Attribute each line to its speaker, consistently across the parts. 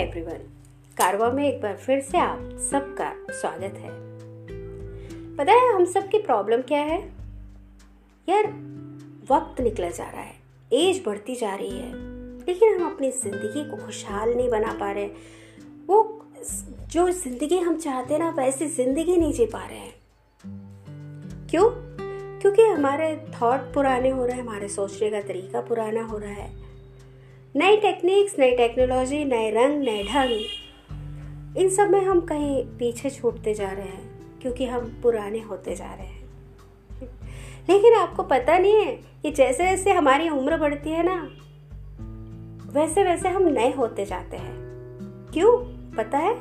Speaker 1: Everyone कारवा में एक बार फिर से आप सबका स्वागत है। पता है हम सब की प्रॉब्लम क्या है? यार, वक्त निकला जा रहा है एज बढ़ती जा रही है, लेकिन हम अपनी ज़िंदगी को खुशहाल नहीं बना पा रहे वो जो ज़िंदगी हम चाहते ना, वैसी ज़िंदगी नहीं जी पा रहे हैं। क्यों? क्योंकि हमारे थॉट पुराने हो रहे हैं, हमारे सोचने का तरीका पुराना हो रहा है। नई टेक्निक्स नई टेक्नोलॉजी नए रंग, नए ढंग। इन सब में हम कहीं पीछे छूटते जा रहे हैं, क्योंकि हम पुराने होते जा रहे हैं। लेकिन आपको पता नहीं है कि जैसे जैसे हमारी उम्र बढ़ती है ना, वैसे वैसे हम नए होते जाते हैं। क्यों? पता है?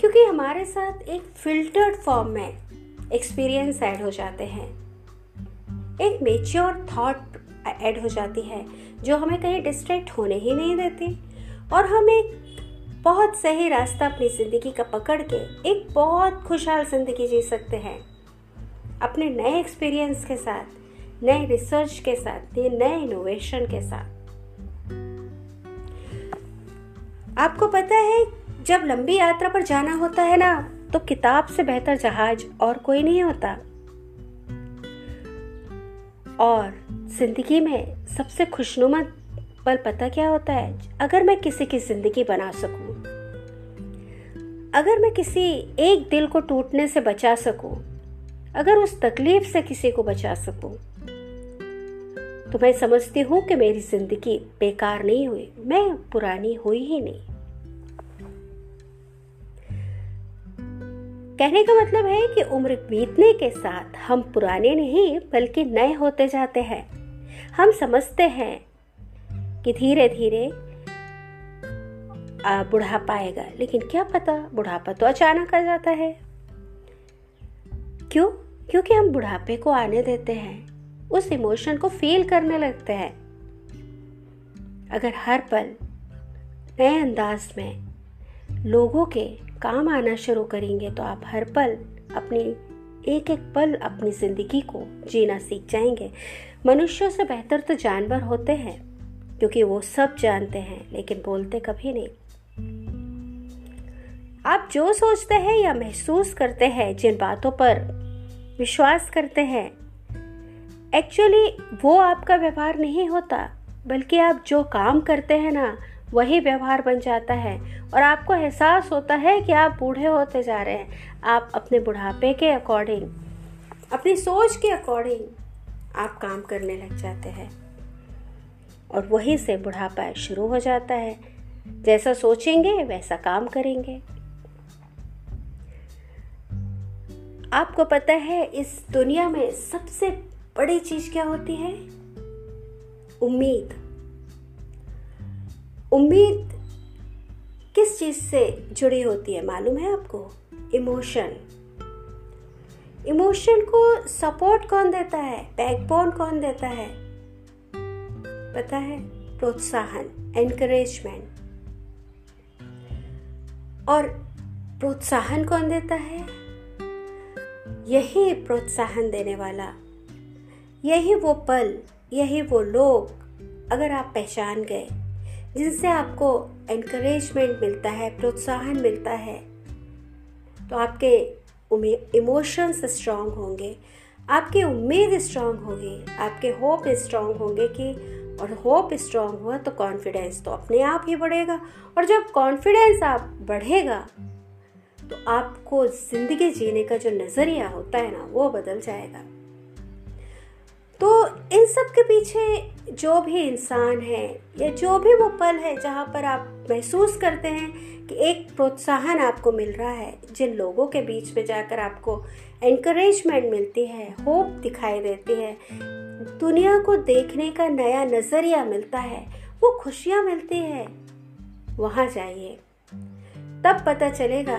Speaker 1: क्योंकि हमारे साथ एक फिल्टर्ड फॉर्म में एक्सपीरियंस ऐड हो जाते हैं। एक मेच्योर थॉट ऐड हो जाती है। जो हमें कहीं डिस्ट्रैक्ट होने ही नहीं देती। और हम एक बहुत सही रास्ता अपनी ज़िंदगी का पकड़ के एक बहुत खुशहाल ज़िंदगी जी सकते हैं। अपने नए एक्सपीरियंस के साथ, नए रिसर्च के साथ नए इनोवेशन के साथ। आपको पता है, जब लंबी यात्रा पर जाना होता है ना तो किताब से बेहतर जहाज़ और कोई नहीं होता। और ज़िंदगी में सबसे खुशनुमा पल पता क्या होता है? अगर मैं किसी की ज़िंदगी बना सकूँ, अगर मैं किसी एक दिल को टूटने से बचा सकूँ, अगर उस तकलीफ़ से किसी को बचा सकूँ तो मैं समझती हूँ कि मेरी ज़िंदगी बेकार नहीं हुई, मैं पुरानी हुई ही नहीं। कहने का मतलब है कि उम्र बीतने के साथ हम पुराने नहीं, बल्कि नए होते जाते हैं। हम समझते हैं कि धीरे धीरे बुढ़ापा आएगा। लेकिन क्या पता, बुढ़ापा तो अचानक आ जाता है। क्यों? क्योंकि हम बुढ़ापे को आने देते हैं। उस इमोशन को फील करने लगते हैं। अगर हर पल, नए अंदाज में लोगों के काम आना शुरू करेंगे तो आप हर पल अपनी एक एक पल अपनी ज़िंदगी को जीना सीख जाएँगे। मनुष्यों से बेहतर तो जानवर होते हैं, क्योंकि वो सब जानते हैं, लेकिन बोलते कभी नहीं। आप जो सोचते हैं या महसूस करते हैं, जिन बातों पर विश्वास करते हैं एक्चुअली वो आपका व्यवहार नहीं होता, बल्कि आप जो काम करते हैं ना वही व्यवहार बन जाता है और आपको एहसास होता है कि आप बूढ़े होते जा रहे हैं। आप अपने बुढ़ापे के अकॉर्डिंग अपनी सोच के अकॉर्डिंग आप काम करने लग जाते हैं। और वहीं से बुढ़ापा शुरू हो जाता है। जैसा सोचेंगे, वैसा काम करेंगे। आपको पता है, इस दुनिया में सबसे बड़ी चीज़ क्या होती है? उम्मीद। उम्मीद किस चीज़ से जुड़ी होती है, मालूम है आपको? इमोशन। इमोशन को सपोर्ट कौन देता है? बैकबोन कौन देता है? पता है? प्रोत्साहन एनकरेजमेंट और प्रोत्साहन कौन देता है? यही प्रोत्साहन देने वाला। यही वो पल, यही वो लोग, अगर आप पहचान गए। जिनसे आपको एनकरेजमेंट मिलता है, प्रोत्साहन मिलता है तो आपके इमोशंस स्ट्रांग होंगे। आपकी उम्मीद स्ट्रांग होगी, आपके होप स्ट्रांग होंगे कि, और होप स्ट्रांग हुआ तो कॉन्फिडेंस तो अपने आप ही बढ़ेगा। और जब कॉन्फिडेंस आप बढ़ेगा तो आपको ज़िंदगी जीने का जो नज़रिया होता है ना, वो बदल जाएगा। इन सब के पीछे जो भी इंसान है या जो भी वो पल है जहाँ पर आप महसूस करते हैं कि एक प्रोत्साहन आपको मिल रहा है, जिन लोगों के बीच में जाकर आपको एनकरेजमेंट मिलती है होप दिखाई देती है, दुनिया को देखने का नया नज़रिया मिलता है, वो खुशियाँ मिलती है, वहाँ जाइए। तब पता चलेगा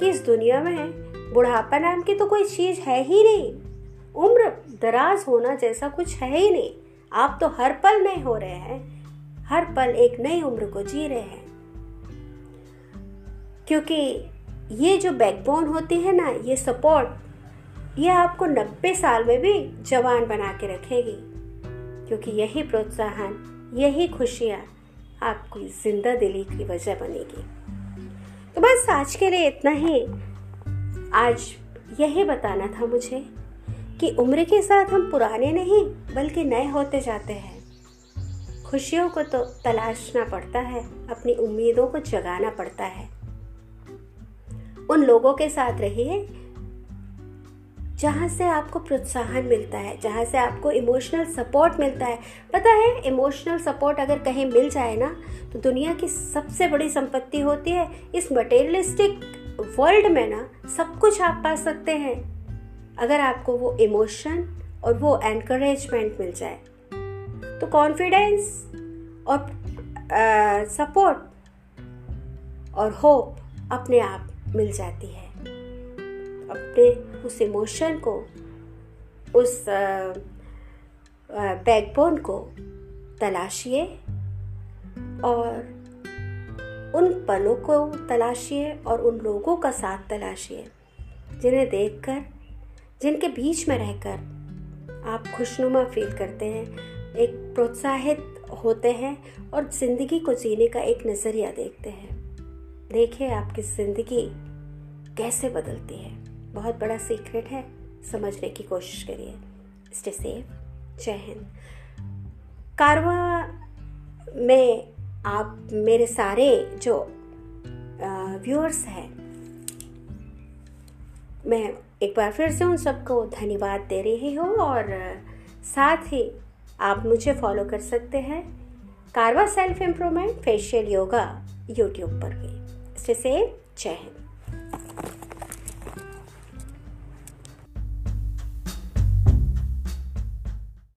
Speaker 1: कि इस दुनिया में बुढ़ापा नाम की तो कोई चीज़ है ही नहीं। उम्र दराज होना जैसा कुछ है ही नहीं। आप तो हर पल नए हो रहे हैं, हर पल एक नई उम्र को जी रहे हैं। क्योंकि ये जो बैकबोन होती है ना, ये सपोर्ट ये आपको 90 साल में भी जवान बना के रखेगी। क्योंकि यही प्रोत्साहन, यही खुशियाँ आपकी ज़िंदा दिली की वजह बनेगी। तो बस आज के लिए इतना ही। आज यही बताना था मुझे। कि उम्र के साथ हम पुराने नहीं, बल्कि नए होते जाते हैं। खुशियों को तो तलाशना पड़ता है, अपनी उम्मीदों को जगाना पड़ता है। उन लोगों के साथ रहिए, जहाँ से आपको प्रोत्साहन मिलता है, जहाँ से आपको इमोशनल सपोर्ट मिलता है। पता है इमोशनल सपोर्ट अगर कहीं मिल जाए ना तो दुनिया की सबसे बड़ी संपत्ति होती है। इस मटेरियलिस्टिक वर्ल्ड में ना, सब कुछ आप पा सकते हैं। अगर आपको वो इमोशन और वो एनकरेजमेंट मिल जाए तो कॉन्फिडेंस और सपोर्ट और होप अपने आप मिल जाती है। अपने उस इमोशन को, उस बैकबोन को तलाशिए और उन पलों को तलाशिए और उन लोगों का साथ तलाशिए, जिन्हें देखकर जिनके बीच में रहकर आप खुशनुमा फील करते हैं, एक प्रोत्साहित होते हैं और ज़िंदगी को जीने का एक नज़रिया देखते हैं। देखिए आपकी ज़िंदगी कैसे बदलती है। बहुत बड़ा सीक्रेट है, समझने की कोशिश करिए। स्टे सेफ़ जय हिंद। कारवा में आप, मेरे सारे जो व्यूअर्स हैं, मैं एक बार फिर से उन सबको धन्यवाद दे रही हूँ और साथ ही आप मुझे फॉलो कर सकते हैं कारवा self improvement facial yoga YouTube पर भी। इससे जय हिंद।